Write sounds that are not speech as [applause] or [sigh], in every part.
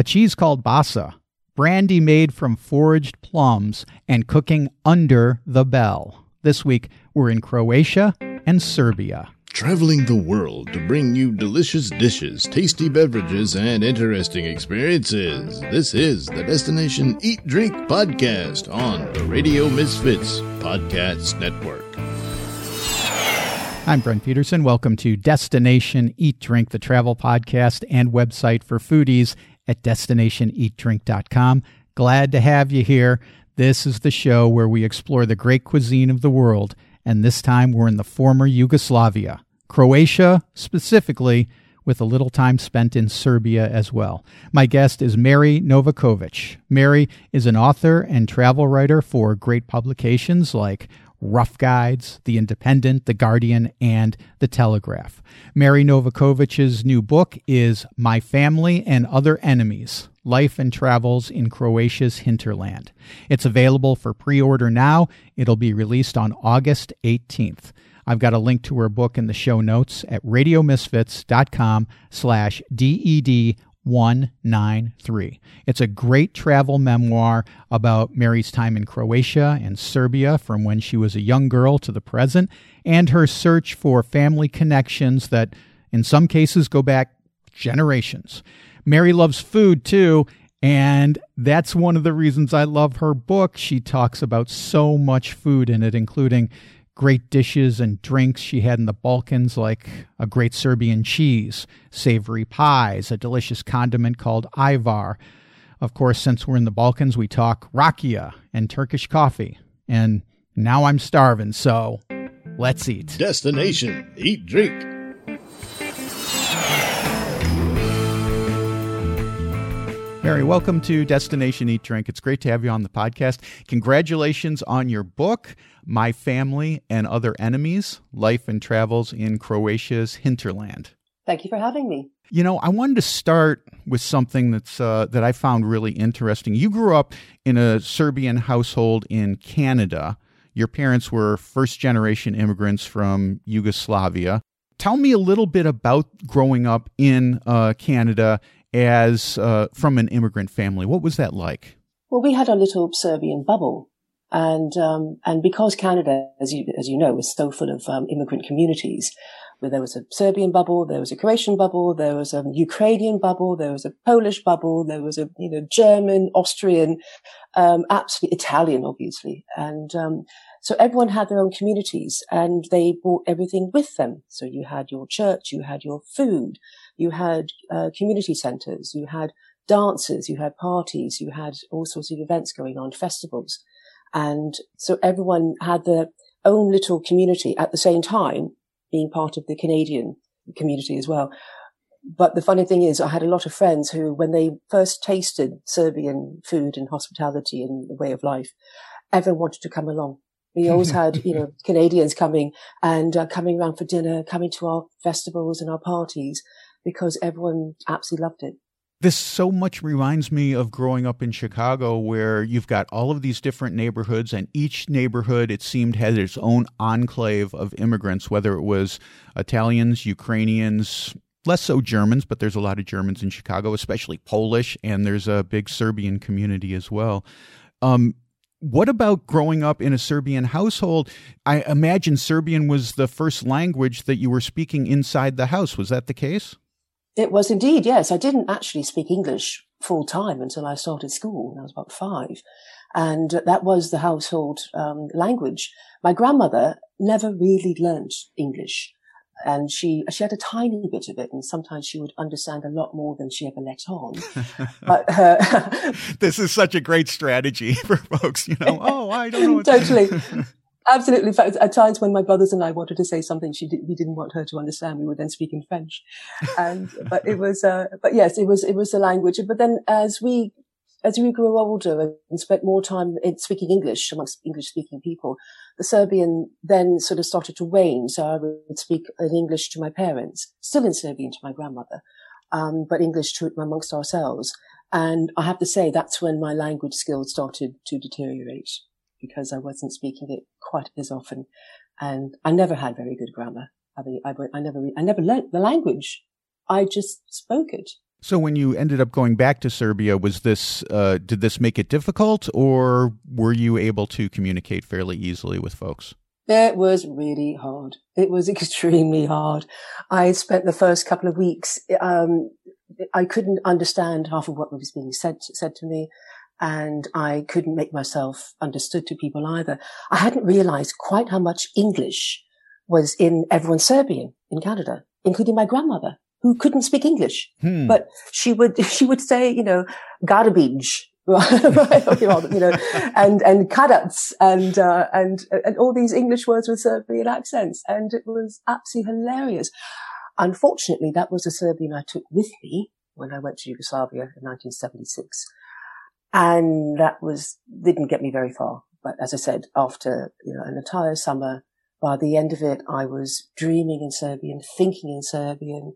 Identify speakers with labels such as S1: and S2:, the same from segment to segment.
S1: a cheese called Basa, brandy made from foraged plums, and cooking under the bell. This week, we're in Croatia and Serbia.
S2: Traveling the world to bring you delicious dishes, tasty beverages, and interesting experiences. This is the Destination Eat Drink Podcast on the Radio Misfits Podcast Network.
S1: I'm Brent Peterson. Welcome to Destination Eat Drink, the travel podcast and website for foodies at destinationeatdrink.com. Glad to have you here. This is the show where we explore the great cuisine of the world, and this time we're in the former Yugoslavia, Croatia specifically, with a little time spent in Serbia as well. My guest is Mary Novakovich. Mary is an author and travel writer for great publications like Rough Guides, The Independent, The Guardian, and The Telegraph. Mary Novakovich's new book is My Family and Other Enemies Life and Travels in Croatia's Hinterland. It's available for pre order now. It'll be released on August 18th. I've got a link to her book in the show notes at radiomisfits.com slash DED 193. It's a great travel memoir about Mary's time in Croatia and Serbia from when she was a young girl to the present and her search for family connections that in some cases go back generations. Mary loves food too, and that's one of the reasons I love her book. She talks about so much food in it, including great dishes and drinks she had in the Balkans, like a great Serbian cheese, savory pies, a delicious condiment called ajvar. Of course, since we're in the Balkans, we talk rakia and Turkish coffee. And now I'm starving, so let's eat.
S2: Destination Eat Drink.
S1: Mary, welcome to Destination Eat Drink. It's great to have you on the podcast. Congratulations on your book, My Family and Other Enemies Life and Travels in Croatia's Hinterland.
S3: Thank you for having me.
S1: You know, I wanted to start with something that's uh, that I found really interesting. You grew up in a Serbian household in Canada. Your parents were first generation immigrants from Yugoslavia. Tell me a little bit about growing up in uh, Canada as uh, from an immigrant family. What was that like?
S3: Well, we had a little Serbian bubble, and um, and because Canada, as you as you know, is so full of um, immigrant communities, where there was a Serbian bubble, there was a Croatian bubble, there was a Ukrainian bubble, there was a Polish bubble, there was a you know German, Austrian, um, absolutely Italian, obviously, and um, so everyone had their own communities, and they brought everything with them. So you had your church, you had your food, you had uh, community centres, you had dances, you had parties, you had all sorts of events going on, festivals. And so everyone had their own little community at the same time being part of the Canadian community as well. But the funny thing is, I had a lot of friends who, when they first tasted Serbian food and hospitality and the way of life, everyone wanted to come along. We always [laughs] had, you know, Canadians coming and uh, coming around for dinner, coming to our festivals and our parties because everyone absolutely loved it.
S1: This so much reminds me of growing up in Chicago, where you've got all of these different neighborhoods, and each neighborhood, it seemed, had its own enclave of immigrants, whether it was Italians, Ukrainians, less so Germans, but there's a lot of Germans in Chicago, especially Polish, and there's a big Serbian community as well. Um, what about growing up in a Serbian household? I imagine Serbian was the first language that you were speaking inside the house. Was that the case?
S3: It was indeed, yes. I didn't actually speak English full time until I started school. I was about five. And that was the household um, language. My grandmother never really learned English. And she, she had a tiny bit of it, and sometimes she would understand a lot more than she ever let on. [laughs] but uh,
S1: this is such a great strategy [laughs] for folks, you know. [laughs] Oh, I don't know.
S3: totally. Absolutely. In fact, at times when my brothers and I wanted to say something she did, we didn't want her to understand, we would then speak in French. And, but it was, uh, but yes, it was, it was the language. But then as we, as we grew older and spent more time in speaking English amongst English speaking people, the Serbian then sort of started to wane. So I would speak in English to my parents, still in Serbian to my grandmother, um, but English to amongst ourselves. And I have to say that's when my language skills started to deteriorate because I wasn't speaking it quite as often. And I never had very good grammar. I mean, I, I never, I never learnt the language. I just spoke it.
S1: So when you ended up going back to Serbia, was this uh, did this make it difficult, or were you able to communicate fairly easily with folks?
S3: It was really hard. It was [laughs] extremely hard. I spent the first couple of weeks. Um, I couldn't understand half of what was being said said to me, and I couldn't make myself understood to people either. I hadn't realized quite how much English was in everyone's Serbian in Canada, including my grandmother who couldn't speak English, hmm. but she would, [laughs] she would say, you know, garbage. [laughs] you know, and and kadats and uh, and and all these English words with Serbian accents, and it was absolutely hilarious. Unfortunately, that was the Serbian I took with me when I went to Yugoslavia in 1976, and that was didn't get me very far. But as I said, after you know an entire summer, by the end of it, I was dreaming in Serbian, thinking in Serbian,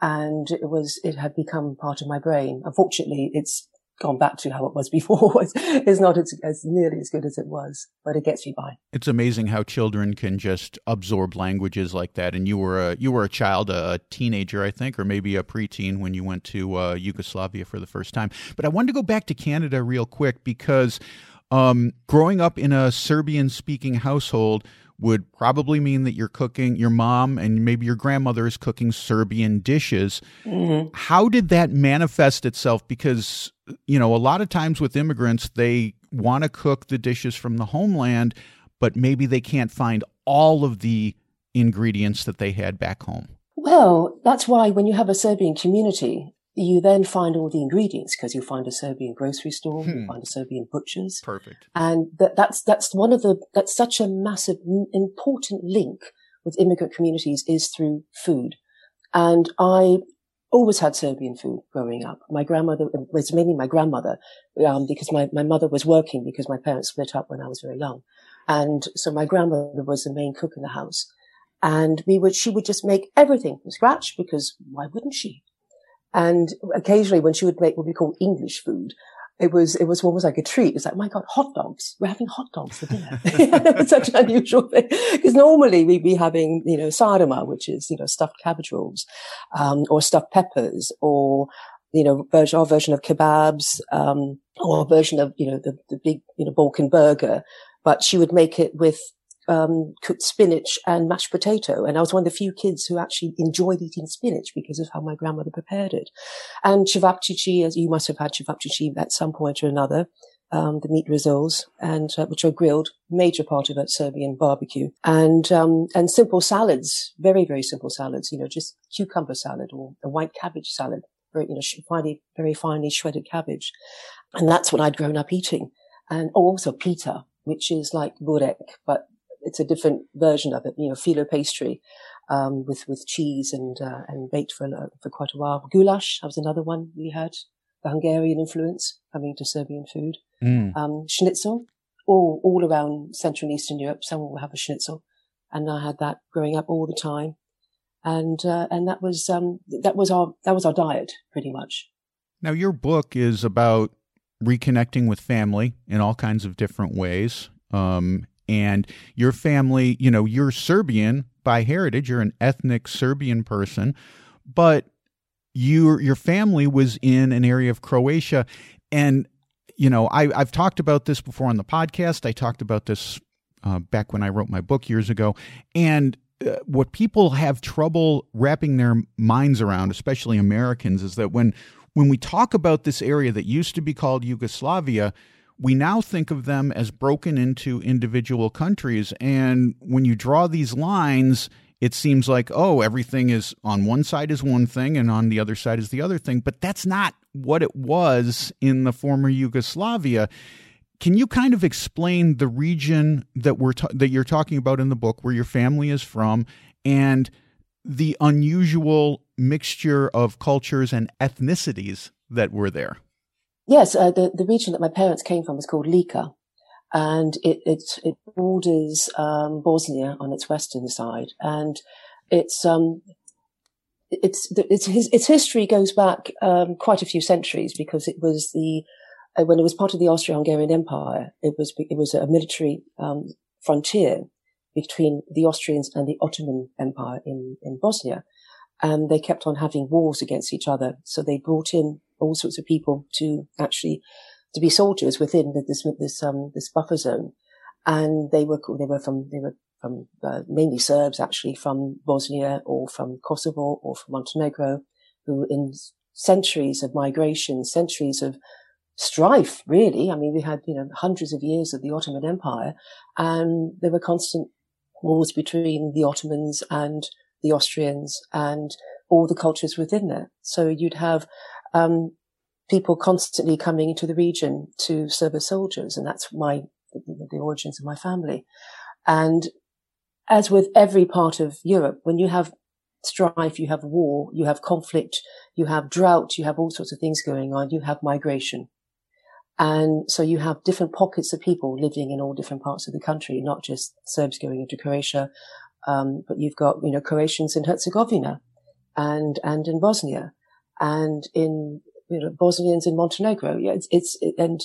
S3: and it was it had become part of my brain. Unfortunately, it's gone back to how it was [laughs] before. it's not as, as, nearly as good as it was, but it gets me by.
S1: It's amazing how children can just absorb languages like that. And you were a you were a child, a teenager, I think, or maybe a preteen when you went to uh, Yugoslavia for the first time. But I wanted to go back to Canada real quick because um, growing up in a Serbian speaking household would probably mean that you're cooking your mom and maybe your grandmother is cooking Serbian dishes. Mm-hmm. How did that manifest itself? Because, you know, a lot of times with immigrants, they want to cook the dishes from the homeland, but maybe they can't find all of the ingredients that they had back home.
S3: Well, that's why when you have a Serbian community, you then find all the ingredients because you find a Serbian grocery store, hmm. you find a Serbian butcher's.
S1: Perfect.
S3: And that, that's, that's one of the, that's such a massive, important link with immigrant communities is through food. And I always had Serbian food growing up. My grandmother, it was mainly my grandmother, um, because my, my mother was working because my parents split up when I was very young. And so my grandmother was the main cook in the house. And we would, she would just make everything from scratch because why wouldn't she? And occasionally when she would make what we call English food, it was, it was almost like a treat. It's like, my God, hot dogs. We're having hot dogs for dinner. it's [laughs] [laughs] such an unusual thing. Because normally we'd be having, you know, sarma, which is, you know, stuffed cabbage rolls, um, or stuffed peppers or, you know, version, our version of kebabs, um, or a version of, you know, the, the big, you know, Balkan burger. But she would make it with um, cooked spinach and mashed potato. And I was one of the few kids who actually enjoyed eating spinach because of how my grandmother prepared it. And cevapcici, as you must have had cevapcici at some point or another. Um, the meat rissoles and uh, which are grilled, major part of a Serbian barbecue, and um, and simple salads, very very simple salads. You know, just cucumber salad or a white cabbage salad, very you know finely very finely shredded cabbage, and that's what I'd grown up eating. And oh, also pita, which is like burek, but it's a different version of it, you know, filo pastry, um, with, with cheese and, uh, and baked for, uh, for quite a while. Goulash, that was another one we had, the Hungarian influence coming to Serbian food. Mm. Um, schnitzel, all, all around Central and Eastern Europe, someone will have a schnitzel. And I had that growing up all the time. And, uh, and that was, um, that was our, that was our diet pretty much.
S1: Now, your book is about reconnecting with family in all kinds of different ways. Um, and your family, you know, you're Serbian by heritage, you're an ethnic Serbian person, but your your family was in an area of Croatia and you know, I, I've talked about this before on the podcast. I talked about this uh, back when I wrote my book years ago. And uh, what people have trouble wrapping their minds around, especially Americans, is that when when we talk about this area that used to be called Yugoslavia, we now think of them as broken into individual countries. And when you draw these lines, it seems like, oh, everything is on one side is one thing and on the other side is the other thing. But that's not what it was in the former Yugoslavia. Can you kind of explain the region that we're ta- that you're talking about in the book, where your family is from, and the unusual mixture of cultures and ethnicities that were there?
S3: Yes, uh, the, the region that my parents came from is called Lika, and it, it, it borders um, Bosnia on its western side, and it's um, it's it's its history goes back um, quite a few centuries because it was the uh, when it was part of the Austro-Hungarian Empire, it was it was a military um, frontier between the Austrians and the Ottoman Empire in in Bosnia, and they kept on having wars against each other. So they brought in all sorts of people to actually to be soldiers within this this um this buffer zone, and they were they were from they were from uh, mainly Serbs actually from Bosnia or from Kosovo or from Montenegro, who in centuries of migration, centuries of strife, really. I mean, we had, you know, hundreds of years of the Ottoman Empire and there were constant wars between the Ottomans and the Austrians and all the cultures within there. So you'd have, um, people constantly coming into the region to serve as soldiers. And that's my, the origins of my family. And as with every part of Europe, when you have strife, you have war, you have conflict, you have drought, you have all sorts of things going on, you have migration. And so you have different pockets of people living in all different parts of the country, not just Serbs going into Croatia, um, but you've got, you know, Croatians in Herzegovina and, and in Bosnia and in, you know, Bosnians in Montenegro. Yeah, it's, it's, it, and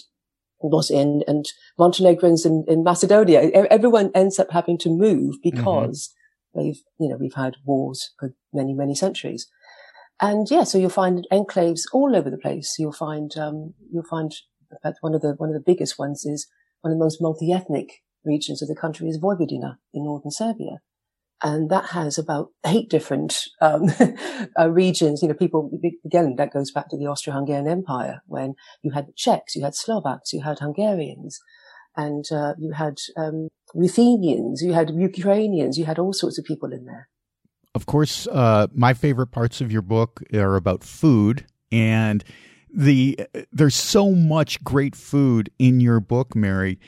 S3: Bosnian and Montenegrins in, in Macedonia. Everyone ends up having to move mm-hmm. because mm-hmm. they've, you know, we've had wars for many, many centuries. And yeah, so you'll find enclaves all over the place. You'll find, um, you'll find in fact, one of the one of the biggest ones is one of the most multi-ethnic regions of the country is Vojvodina in northern Serbia, and that has about eight different um, [laughs] uh, regions. You know, people again that goes back to the Austro-Hungarian Empire when you had Czechs, you had Slovaks, you had Hungarians, and uh, you had um, Ruthenians, you had Ukrainians, you had all sorts of people in there.
S1: Of course, uh, my favorite parts of your book are about food and the there's so much great food in your book, Mary.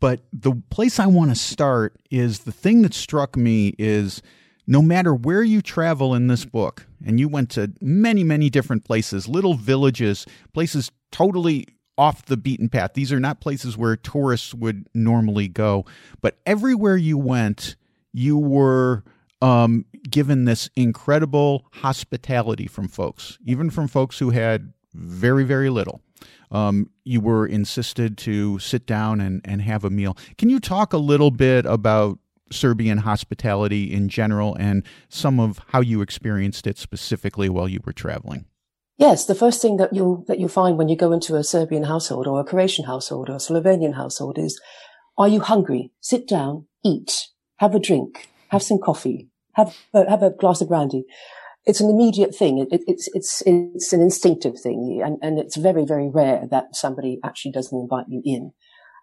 S1: But the place I want to start is the thing that struck me is no matter where you travel in this book, and you went to many, many different places, little villages, places totally off the beaten path. These are not places where tourists would normally go, but everywhere you went, you were um, given this incredible hospitality from folks, even from folks who had very, very little. Um, you were insisted to sit down and, and have a meal. Can you talk a little bit about Serbian hospitality in general and some of how you experienced it specifically while you were traveling?
S3: Yes, the first thing that you that you find when you go into a Serbian household or a Croatian household or a Slovenian household is, are you hungry? Sit down, eat, have a drink, have some coffee, have have a glass of brandy it's an immediate thing. It, it, it's it's it's an instinctive thing, and and it's very very rare that somebody actually doesn't invite you in.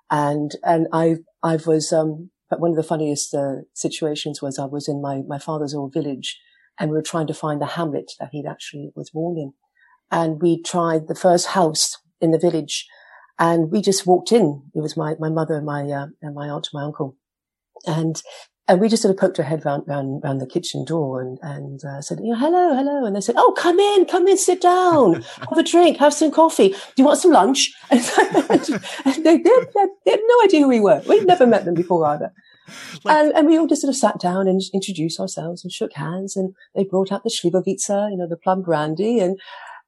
S3: And and I I was um. But one of the funniest uh, situations was I was in my my father's old village, and we were trying to find the hamlet that he'd actually was born in, and we tried the first house in the village, and we just walked in. It was my my mother, my uh, and my aunt, my uncle, and and we just sort of poked our head round, round, round the kitchen door and, and uh, said, you know, hello, hello. And they said, oh, come in, come in, sit down, [laughs] have a drink, have some coffee. Do you want some lunch? [laughs] And, they, they, they, had no idea who we were. We'd never met them before either. Like, and, and we all just sort of sat down and introduced ourselves and shook hands. And they brought out the Slivovica, you know, the plum brandy and,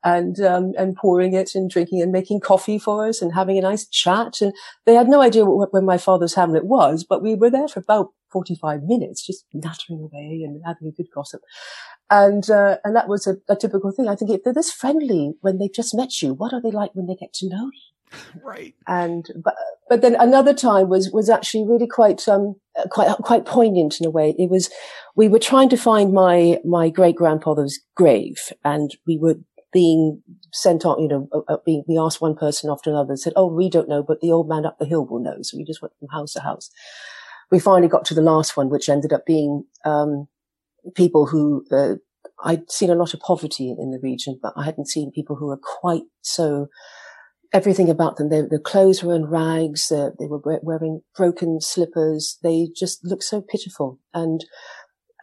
S3: and um, and pouring it and drinking and making coffee for us and having a nice chat. And they had no idea what, when my father's Hamlet was, but we were there for about 45 minutes, just nattering away and having a good gossip. And, uh, and that was a, a, typical thing. I think if they're this friendly when they've just met you, what are they like when they get to know you?
S1: Right.
S3: And, but, but then another time was, was actually really quite, um, quite, quite poignant in a way. It was, we were trying to find my, my great grandfather's grave and we were being sent on, you know, uh, uh, being, we asked one person after another and said, Oh, we don't know, but the old man up the hill will know. So we just went from house to house we finally got to the last one, which ended up being um, people who uh, I'd seen a lot of poverty in the region, but I hadn't seen people who were quite so. Everything about them, their, their clothes were in rags. Uh, they were wearing broken slippers. They just looked so pitiful, and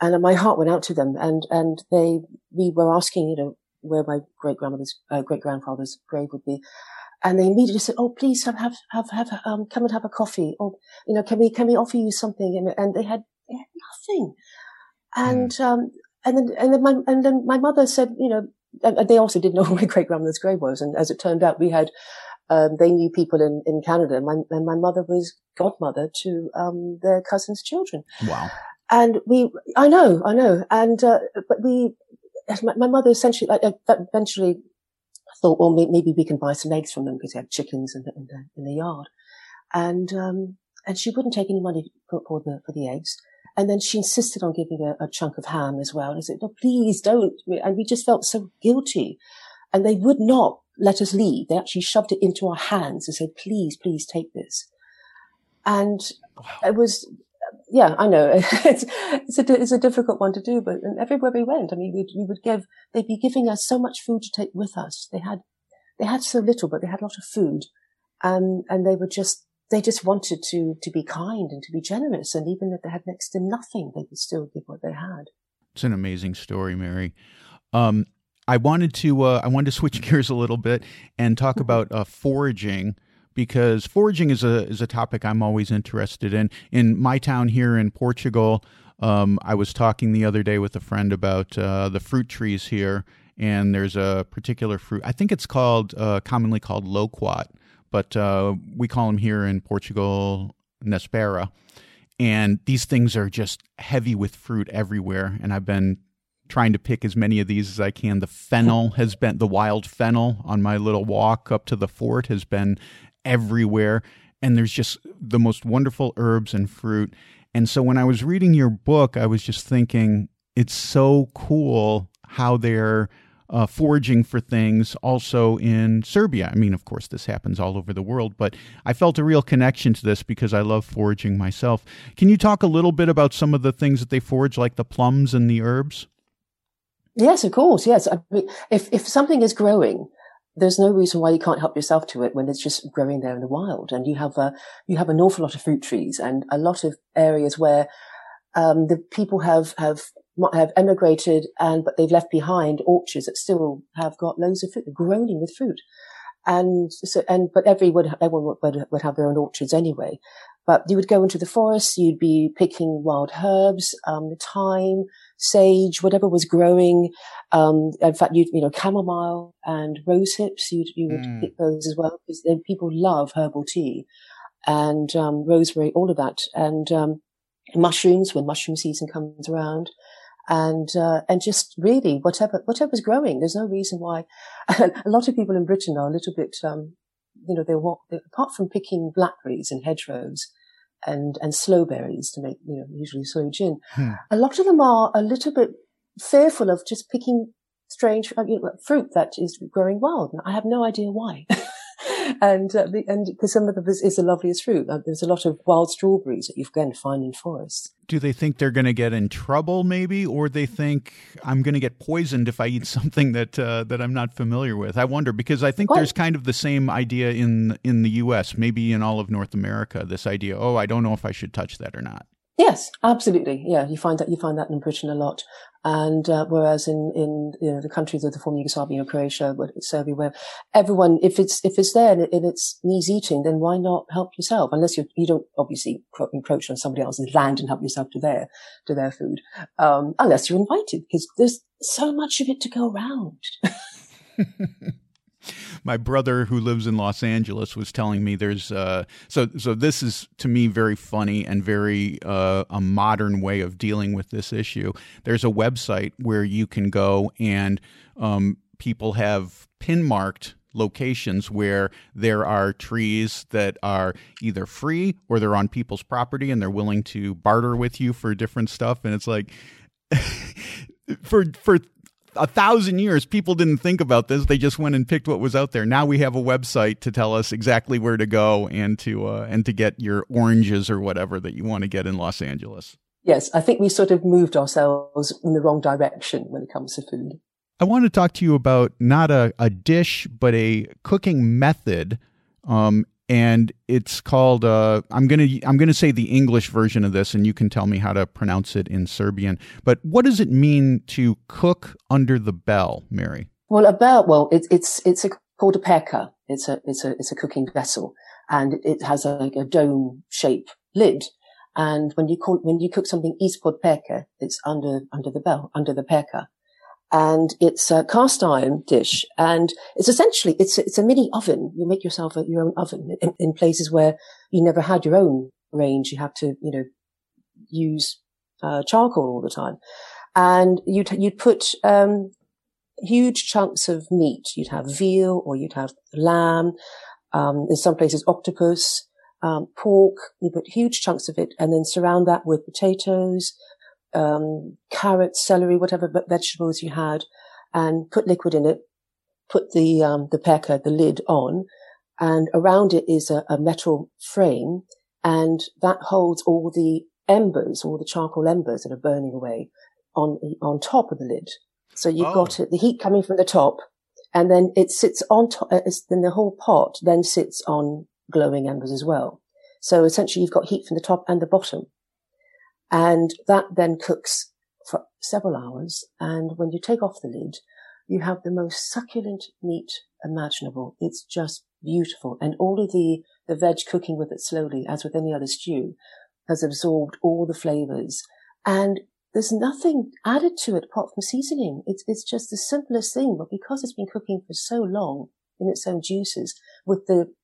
S3: and my heart went out to them. And and they we were asking, you know, where my great grandmother's uh, great grandfather's grave would be, and they immediately said, "Oh, please have have have, have um, come and have a coffee, or you know, can we can we offer you something?" And, and they had they had nothing, and mm. um, and then and then my and then my mother said, you know, and they also didn't know [laughs] where my great grandmother's grave was, and as it turned out, we had um, they knew people in in Canada, and my, and my mother was godmother to um, their cousin's children.
S1: Wow.
S3: And we, I know, I know, and uh, but we my, my mother essentially, like, eventually thought, well, maybe we can buy some eggs from them because they had chickens in the, in the, in the yard. And, um, and she wouldn't take any money for, for the, for the eggs. And then she insisted on giving a, a, chunk of ham as well. And I said, no, please don't. And we just felt so guilty. And they would not let us leave. They actually shoved it into our hands and said, please, please take this. And wow. it was, yeah, I know [laughs] it's, it's a, it's a difficult one to do, but and everywhere we went, I mean, we we would give, they'd be giving us so much food to take with us. They had, they had so little, but they had a lot of food. And, and they were just, they just wanted to, to be kind and to be generous. And even if they had next to nothing, they could still give what they had.
S1: It's an amazing story, Mary. Um, I wanted to uh, I wanted to switch [laughs] gears a little bit and talk mm-hmm. about uh, foraging because foraging is a is a topic I'm always interested in. In my town here in Portugal, um, I was talking the other day with a friend about uh, the fruit trees here, and there's a particular fruit. I think it's called uh, commonly called loquat, but uh, we call them here in Portugal nespera. And these things are just heavy with fruit everywhere. And I've been trying to pick as many of these as I can. The fennel has been the wild fennel on my little walk up to the fort has been everywhere. And there's just the most wonderful herbs and fruit. And so when I was reading your book, I was just thinking, it's so cool how they're uh, foraging for things also in Serbia. I mean, of course, this happens all over the world, but I felt a real connection to this because I love foraging myself. Can you talk a little bit about some of the things that they forage, like the plums and the herbs?
S3: Yes, of course. Yes. I mean, if, if something is growing, there's no reason why you can't help yourself to it when it's just growing there in the wild. And you have a, you have an awful lot of fruit trees and a lot of areas where, um, the people have, have, have emigrated and, but they've left behind orchards that still have got loads of fruit, groaning with fruit. And so, and, but every would, everyone would, would have their own orchards anyway. But you would go into the forest, you'd be picking wild herbs, um, thyme, sage, whatever was growing. Um, in fact, you you know, chamomile and rose hips, you you would mm. pick those as well because people love herbal tea and um, rosemary, all of that, and um, mushrooms when mushroom season comes around. And uh, and just really whatever whatever's growing, there's no reason why. [laughs] a lot of people in Britain are a little bit um, you know, they walk, they, apart from picking blackberries and hedgerows and, and sloe berries to make, you know, usually sloe gin, hmm. a lot of them are a little bit fearful of just picking strange uh, you know, fruit that is growing wild. And I have no idea why. [laughs] and uh, and because some of them is, the loveliest fruit. Uh, there's a lot of wild strawberries that you can find in forests.
S1: Do they think they're going to get in trouble, maybe, or they think I'm going to get poisoned if I eat [laughs] something that uh, that I'm not familiar with? I wonder because I think there's kind of the same idea in in the U.S., maybe in all of North America. This idea, oh, I don't know if I should touch that or not.
S3: Yes, absolutely. Yeah, you find that you find that in Britain a lot, and uh, whereas in in you know, the countries of the former Yugoslavia, Croatia, Serbia, where everyone, if it's if it's there and, it's needs eating, then why not help yourself? Unless you you don't obviously encroach on somebody else's land and help yourself to their to their food, um, unless you're invited, because there's so much of it to go around. [laughs]
S1: my brother who lives in Los Angeles was telling me there's uh, so so this is to me very funny and very uh, a modern way of dealing with this issue. There's a website where you can go and um, people have pin marked locations where there are trees that are either free or they're on people's property and they're willing to barter with you for different stuff and it's like [laughs] for for a thousand years, people didn't think about this. They just went and picked what was out there. Now we have a website to tell us exactly where to go and to uh, and to get your oranges or whatever that you want to get in Los Angeles.
S3: Yes, I think we sort of moved ourselves in the wrong direction when it comes to food.
S1: I want to talk to you about not a, a dish, but a cooking method um, and it's called uh, I'm gonna I'm gonna say the English version of this, and you can tell me how to pronounce it in Serbian. But what does it mean to cook under the bell, Mary?
S3: Well, a bell. Well, it, it's it's a, called a peka. It's a it's a it's a cooking vessel, and it has a, a dome shape lid. And when you call when you cook something ispod peka, it's under under the bell under the peka and it's a cast iron dish and it's essentially it's it's a mini oven you make yourself a, your own oven in, in, places where you never had your own range you have to you know use uh, charcoal all the time and you'd you'd put um, huge chunks of meat. You'd have veal, or you'd have lamb. Um, in some places, octopus, um, pork. You put huge chunks of it, and then surround that with potatoes, um, carrots, celery, whatever vegetables you had, and put liquid in it. Put the um, the peka, the lid on, and around it is a, a metal frame, and that holds all the embers, all the charcoal embers that are burning away on on top of the lid. So you've oh. got the heat coming from the top, and then it sits on top. Uh, then the whole pot then sits on glowing embers as well. So essentially, you've got heat from the top and the bottom, and that then cooks for several hours. And when you take off the lid, you have the most succulent meat imaginable. It's just beautiful, and all of the the veg cooking with it slowly, as with any other stew, has absorbed all the flavors. And there's nothing added to it apart from seasoning. It's, it's just the simplest thing, but because it's been cooking for so long in its own juices with the,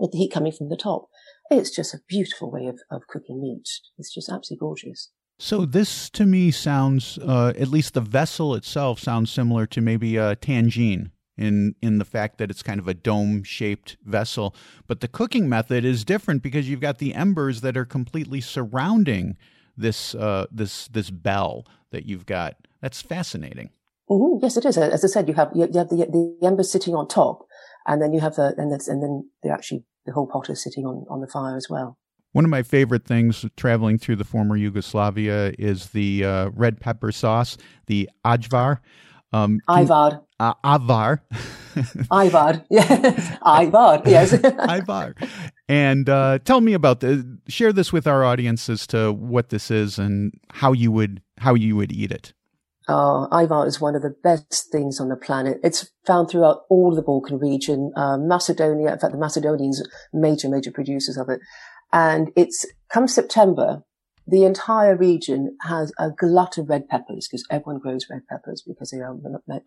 S3: with the heat coming from the top, it's just a beautiful way of, of cooking meat. It's just absolutely gorgeous.
S1: So this to me sounds, uh, at least the vessel itself sounds similar to maybe a tangine in in the fact that it's kind of a dome shaped vessel, but the cooking method is different because you've got the embers that are completely surrounding this uh, this this bell that you've got. That's fascinating.
S3: Mm-hmm. Yes, it is. As I said, you have you have the, the embers sitting on top, and then you have the and, and then they actually the whole pot is sitting on on the fire as well.
S1: One of my favorite things traveling through the former Yugoslavia is the uh, red pepper sauce, the ajvar.
S3: Um, Ivar.
S1: Uh, Avar. [laughs] [laughs]
S3: Ivar. Yes. Ivar. Yes. [laughs]
S1: Ivar. And uh, tell me about the. Share this with our audience as to what this is and how you would how you would eat it.
S3: Uh, ajvar is one of the best things on the planet. It's found throughout all the Balkan region, uh, Macedonia. In fact, the Macedonians major major producers of it. And it's come September the entire region has a glut of red peppers because everyone grows red peppers because they are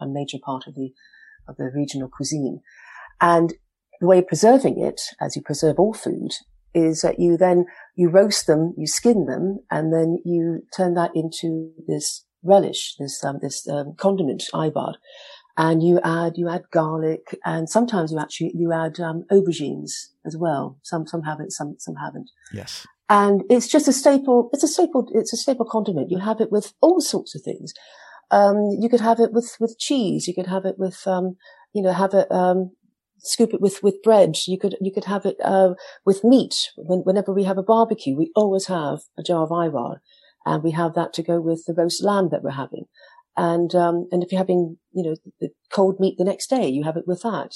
S3: a major part of the of the regional cuisine. And the way of preserving it, as you preserve all food, is that you then you roast them, you skin them, and then you turn that into this relish, this um, this um, condiment, ajvar, and you add you add garlic, and sometimes you actually you add um, aubergines as well. Some some have it, some some haven't.
S1: Yes.
S3: And it's just a staple, it's a staple, it's a staple condiment. You have it with all sorts of things. Um, you could have it with, with cheese. You could have it with, um, you know, have it, um, scoop it with, with bread. You could, you could have it, uh, with meat. When, whenever we have a barbecue, we always have a jar of ajvar and we have that to go with the roast lamb that we're having. And, um, and if you're having, you know, the cold meat the next day, you have it with that.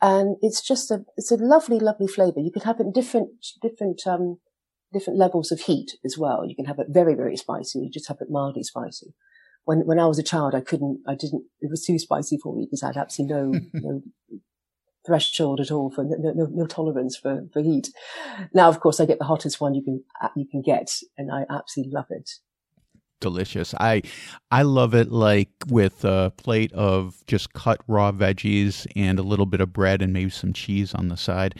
S3: And it's just a, it's a lovely, lovely flavor. You could have it in different, different, um, different levels of heat as well. You can have it very, very spicy. You just have it mildly spicy. When, when I was a child, I couldn't, I didn't, it was too spicy for me because I had absolutely no, [laughs] no threshold at all for no, no, no, tolerance for, for heat. Now, of course, I get the hottest one you can, uh, you can get and I absolutely love it
S1: delicious. I I love it like with a plate of just cut raw veggies and a little bit of bread and maybe some cheese on the side.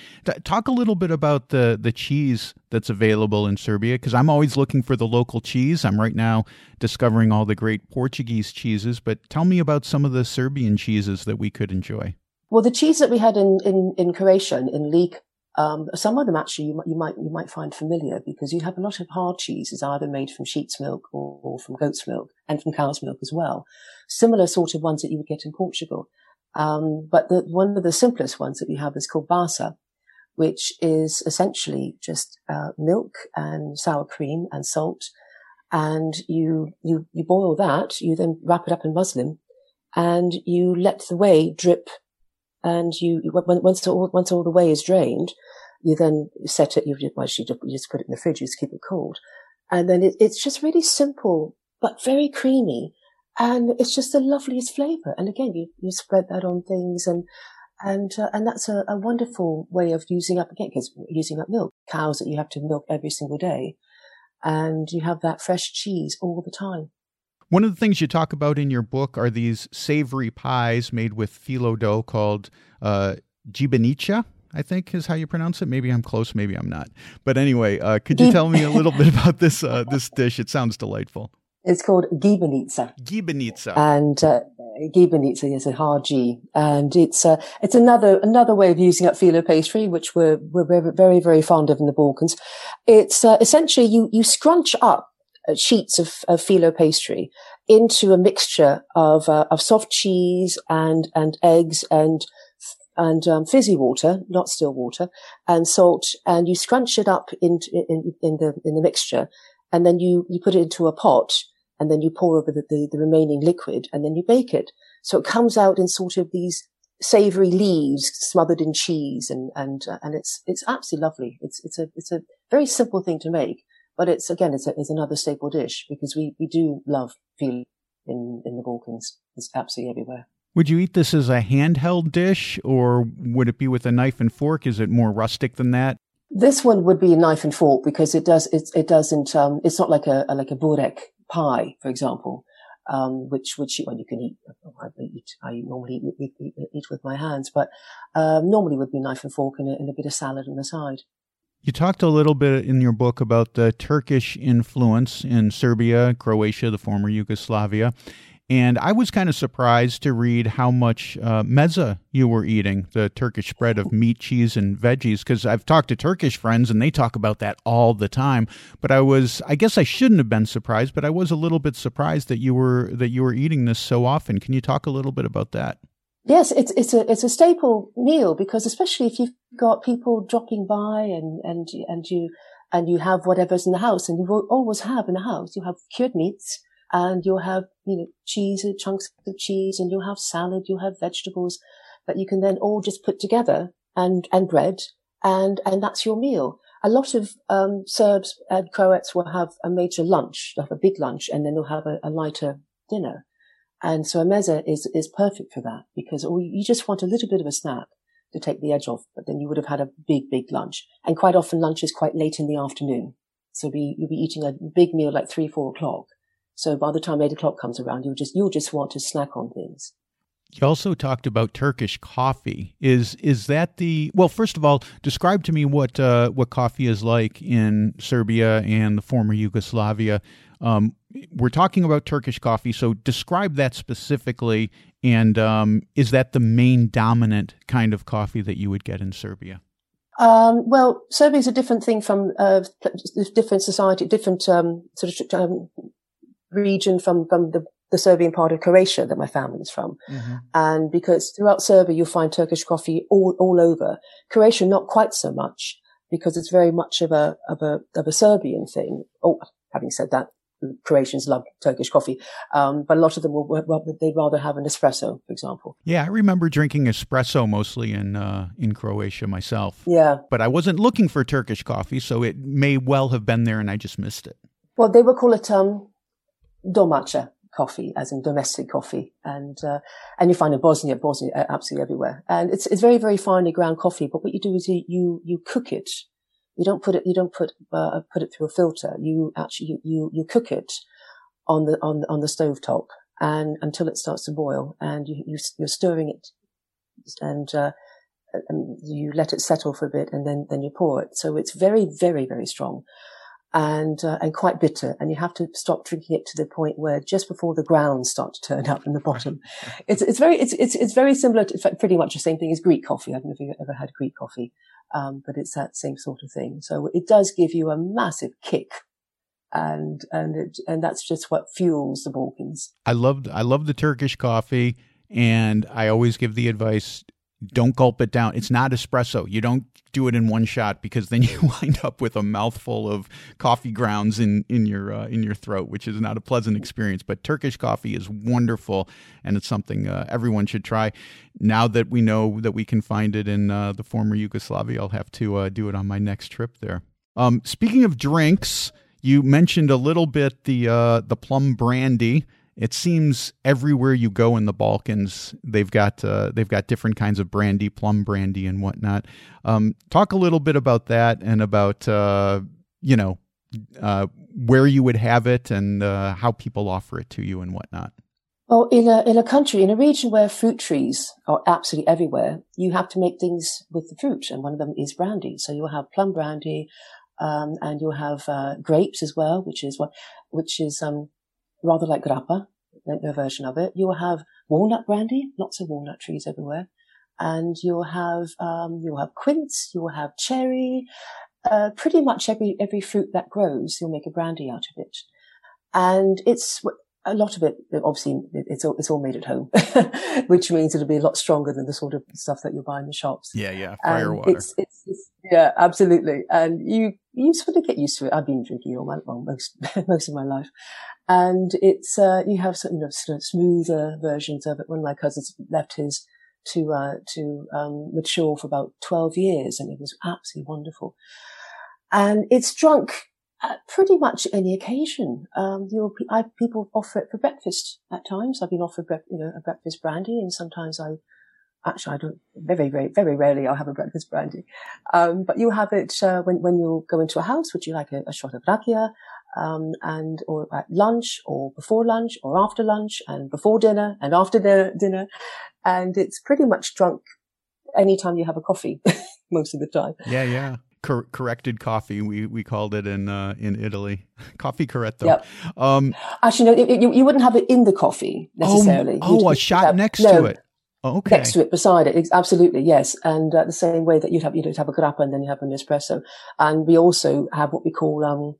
S1: Talk a little bit about the the cheese that's available in Serbia because I'm always looking for the local cheese. I'm right now discovering all the great Portuguese cheeses, but tell me about some of the Serbian cheeses that we could enjoy.
S3: Well, the cheese that we had in in, in Croatia in Lika, um, some of them actually you, you, might you might find familiar because you have a lot of hard cheeses either made from sheep's milk or, or, from goat's milk and from cow's milk as well. Similar sort of ones that you would get in Portugal. Um, but the, one of the simplest ones that we have is called basa, which is essentially just uh, milk and sour cream and salt. And you, you, you boil that, you then wrap it up in muslin and you let the whey drip and you, once all, once all the whey is drained, you then set it, you just, you just put it in the fridge, you just keep it cold. And then it, it's just really simple, but very creamy. And it's just the loveliest flavor. And again, you, you spread that on things and, and, uh, and that's a, a, wonderful way of using up, again, because using up milk, cows that you have to milk every single day. And you have that fresh cheese all the time.
S1: One of the things you talk about in your book are these savory pies made with phyllo dough called uh, gibanica. I think is how you pronounce it. Maybe I'm close, maybe I'm not. But anyway, uh, could you tell me a little bit [laughs] about this uh, this dish? It sounds delightful.
S3: It's called gibanica.
S1: Gibanitsa.
S3: And uh, Gibanitsa is a hard G, and it's uh, it's another another way of using up phyllo pastry, which we're we're very very fond of in the Balkans. It's uh, essentially you you scrunch up sheets of, of phyllo pastry into a mixture of uh, of soft cheese and and eggs and and um, fizzy water, not still water, and salt, and you scrunch it up in, in, in the in the mixture, and then you you put it into a pot, and then you pour over the, the, the remaining liquid, and then you bake it. So it comes out in sort of these savory leaves smothered in cheese, and and uh, and it's it's absolutely lovely. It's it's a it's a very simple thing to make, but it's again it's a, it's another staple dish because we we do love feel in in the Balkans. It's absolutely everywhere.
S1: Would you eat this as a handheld dish or would it be with a knife and fork? Is it more rustic than that?
S3: This one would be a knife and fork because it does it, it doesn't um, it's not like a, a like a burek pie, for example, um, which which you, well, you can eat. I eat I normally eat, eat, eat with my hands, but um, normally would be knife and fork and a, and a bit of salad on the side.
S1: You talked a little bit in your book about the Turkish influence in Serbia, Croatia, the former Yugoslavia, and I was kind of surprised to read how much uh, you were eating, the Turkish spread of meat, cheese, and veggies. Because I've talked to Turkish friends and they talk about that all the time. But I was, I guess I shouldn't have been surprised, but I was a little bit surprised that you were that you were eating this so often. Can you talk a little bit about that?
S3: Yes, it's it's a it's a staple meal because especially if you've got people dropping by and and and you and you have whatever's in the house and you will always have in the house you have cured meats and you'll have, you know, cheese, chunks of cheese, and you'll have salad, you'll have vegetables that you can then all just put together and, and bread, and, and that's your meal. A lot of, um, Serbs and Croats will have a major lunch, they'll have a big lunch, and then they'll have a, a lighter dinner. And so a meze is, is perfect for that because you just want a little bit of a snack to take the edge off, but then you would have had a big, big lunch. And quite often lunch is quite late in the afternoon. So be, you'll be eating a big meal like three, four o'clock. So by the time eight o'clock comes around, you'll just you'll just want to snack on things.
S1: You also talked about Turkish coffee. Is is that the well? First of all, describe to me what uh, what coffee is like in Serbia and the former Yugoslavia. Um, we're talking about Turkish coffee, so describe that specifically. And um, is that the main dominant kind of coffee that you would get in Serbia?
S3: Um, well, Serbia is a different thing from uh, different society, different um, sort of um, region from, from the, the Serbian part of Croatia that my family is from. Mm-hmm. And because throughout Serbia, you'll find Turkish coffee all, all over. Croatia, not quite so much because it's very much of a, of a, of a Serbian thing. Oh, having said that, Croatians love Turkish coffee, um, but a lot of them will, well, they'd rather have an espresso, for example.
S1: Yeah, I remember drinking espresso mostly in uh, in Croatia myself.
S3: Yeah,
S1: but I wasn't looking for Turkish coffee, so it may well have been there, and I just missed it.
S3: Well, they would call it um, domaća coffee, as in domestic coffee, and uh, and you find it in Bosnia, Bosnia, uh, absolutely everywhere, and it's it's very very finely ground coffee. But what you do is you you, you cook it. You don't put it. You don't put uh, put it through a filter. You actually you, you cook it on the on on the stove top and until it starts to boil, and you, you you're stirring it, and uh, and you let it settle for a bit, and then then you pour it. So it's very very very strong and uh, and quite bitter, and you have to stop drinking it to the point where just before the grounds start to turn up in the bottom. [laughs] It's it's very it's it's it's very similar to pretty much the same thing as Greek coffee. I don't know if you've never ever had Greek coffee, um, but it's that same sort of thing. So it does give you a massive kick and and it, and that's just what fuels the Balkans.
S1: I love I love the Turkish coffee, and I always give the advice: don't gulp it down. It's not espresso. You don't do it in one shot because then [laughs] you wind up with a mouthful of coffee grounds in in your uh, in your throat, which is not a pleasant experience. But Turkish coffee is wonderful, and it's something uh, everyone should try. Now that we know that we can find it in uh, the former Yugoslavia, I'll have to uh, do it on my next trip there. Um, speaking of drinks, you mentioned a little bit the uh, the plum brandy it seems everywhere you go in the Balkans, they've got uh, they've got different kinds of brandy, plum brandy, and whatnot. Um, talk a little bit about that and about uh, you know uh, where you would have it and uh, how people offer it to you and whatnot.
S3: Well, in a in a country in a region where fruit trees are absolutely everywhere, you have to make things with the fruit, and one of them is brandy. So you'll have plum brandy, um, and you'll have uh, grapes as well, which is what which is um, rather like grappa, their version of it. You'll have walnut brandy, lots of walnut trees everywhere. And you'll have, um, you'll have quince, you'll have cherry, uh, pretty much every, every fruit that grows, you'll make a brandy out of it. And it's, a lot of it, obviously, it's all, it's all made at home, [laughs] which means it'll be a lot stronger than the sort of stuff that you buy in the shops.
S1: Yeah, yeah, fire water.
S3: It's, it's, it's, yeah, absolutely. And you, you sort of get used to it. I've been drinking all my, well, most, [laughs] most of my life. And it's, uh, you have some, you know, sort of smoother versions of it. One of my cousins left his to, uh, to, um, mature for about 12 years and it was absolutely wonderful. And it's drunk at pretty much any occasion. Um, I, people offer it for breakfast at times. I've been offered, you know, a breakfast brandy and sometimes I, actually I don't, very, very, very rarely I'll have a breakfast brandy. Um, but you have it, uh, when, when you go into a house, would you like a, a shot of rakia? Um, and, or at lunch or before lunch or after lunch and before dinner and after dinner, dinner. And it's pretty much drunk anytime you have a coffee [laughs] most of the time.
S1: Yeah. Yeah cor- corrected coffee. We we called it in uh, in Italy, [laughs] coffee corretto.
S3: Yep. Um, Actually, no, you, you wouldn't have it in the coffee necessarily.
S1: Oh, oh a shot have, next no, to it. Oh, okay.
S3: Next to it, beside it, absolutely, yes. And uh, the same way that you'd have you'd have a grappa and then you have an espresso, and we also have what we call um,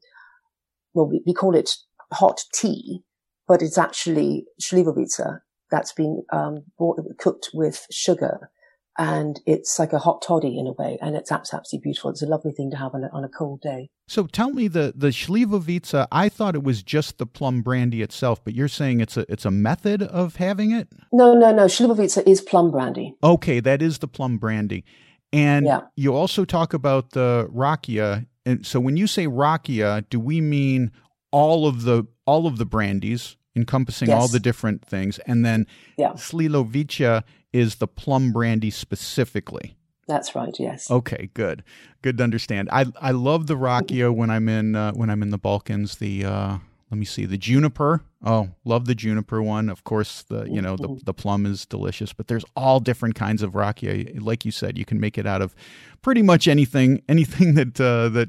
S3: well, we, we call it hot tea, but it's actually slivovica that's been um, bought, cooked with sugar and it's like a hot toddy in a way, and it's absolutely beautiful. It's a lovely thing to have on a, on a cold day.
S1: So tell me the the Slivovica. I thought it was just the plum brandy itself, but you're saying it's a it's a method of having it.
S3: No, no, no. Slivovica is plum brandy.
S1: Okay, that is the plum brandy, and yeah. you also talk about the rakia. And so when you say rakia, do we mean all of the all of the brandies? encompassing yes. all the different things. And then yeah. Slivovica is the plum brandy specifically.
S3: That's right. Yes.
S1: Okay. Good. Good to understand. I I love the rakia when I'm in uh, when I'm in the Balkans. The uh, let me see the juniper. Oh, love the juniper one. Of course, the you know the the plum is delicious, but there's all different kinds of rakia. Like you said, you can make it out of pretty much anything. [laughs] Anything that uh, that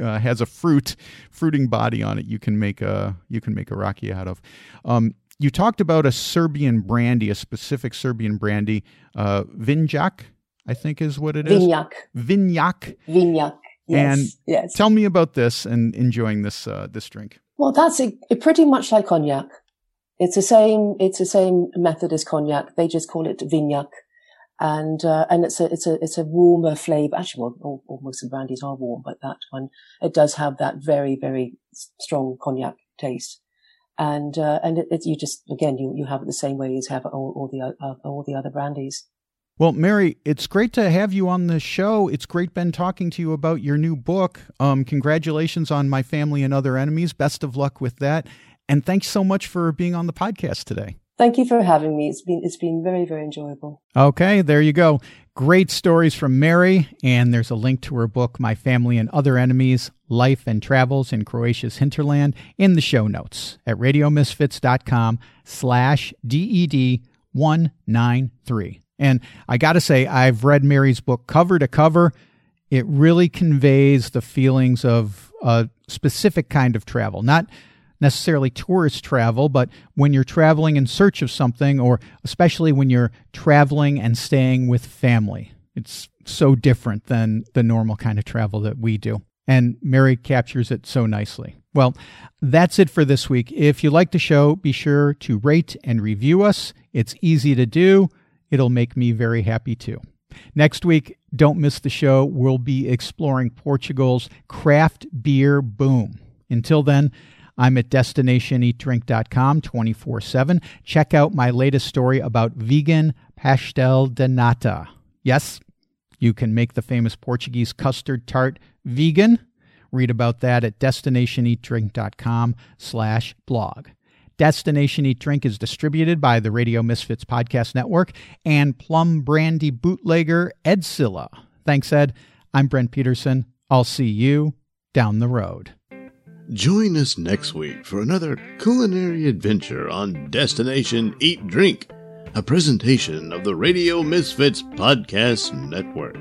S1: uh, has a fruit fruiting body on it, you can make a you can make a rakia out of. Um, you talked about a Serbian brandy, a specific Serbian brandy, uh, Vinjak, I think is what it is.
S3: Vinjak.
S1: Vinjak.
S3: Vinjak. Yes.
S1: And
S3: yes.
S1: tell me about this and enjoying this uh, this drink.
S3: Well, that's a, a pretty much like cognac. It's the same. It's the same method as cognac. They just call it Vinjak, and uh, and it's a it's a it's a warmer flavour. Actually, well, all, all most of the brandies are warm, but that one it does have that very very strong cognac taste and uh, and it, it, you just again you you have it the same way as have all, all the uh, all the other brandies.
S1: Well, Mary, it's great to have you on the show. It's great, been talking to you about your new book. Um, congratulations on My Family and Other Enemies. Best of luck with that. And thanks so much for being on the podcast today.
S3: Thank you for having me. It's been it's been very very enjoyable.
S1: Okay, there you go. Great stories from Mary, and there's a link to her book, My Family and Other Enemies: Life and Travels in Croatia's Hinterland, in the show notes at radiomisfits.com/slash ded one nine three. And I got to say, I've read Mary's book cover to cover. It really conveys the feelings of a specific kind of travel, not necessarily tourist travel, but when you're traveling in search of something, or especially when you're traveling and staying with family. It's so different than the normal kind of travel that we do. And Mary captures it so nicely. Well, that's it for this week. If you like the show, be sure to rate and review us. It's easy to do, it'll make me very happy too. Next week, don't miss the show. We'll be exploring Portugal's craft beer boom. Until then, I'm at destinationeatdrink.com 24 7. Check out my latest story about vegan pastel de nata. Yes, you can make the famous Portuguese custard tart vegan. Read about that at destinationeatdrink.com slash blog. Destination Eat Drink is distributed by the Radio Misfits Podcast Network and Plum Brandy bootlegger Ed Silla. Thanks, Ed. I'm Brent Peterson. I'll see you down the road.
S2: Join us next week for another culinary adventure on Destination Eat Drink, a presentation of the Radio Misfits Podcast Network.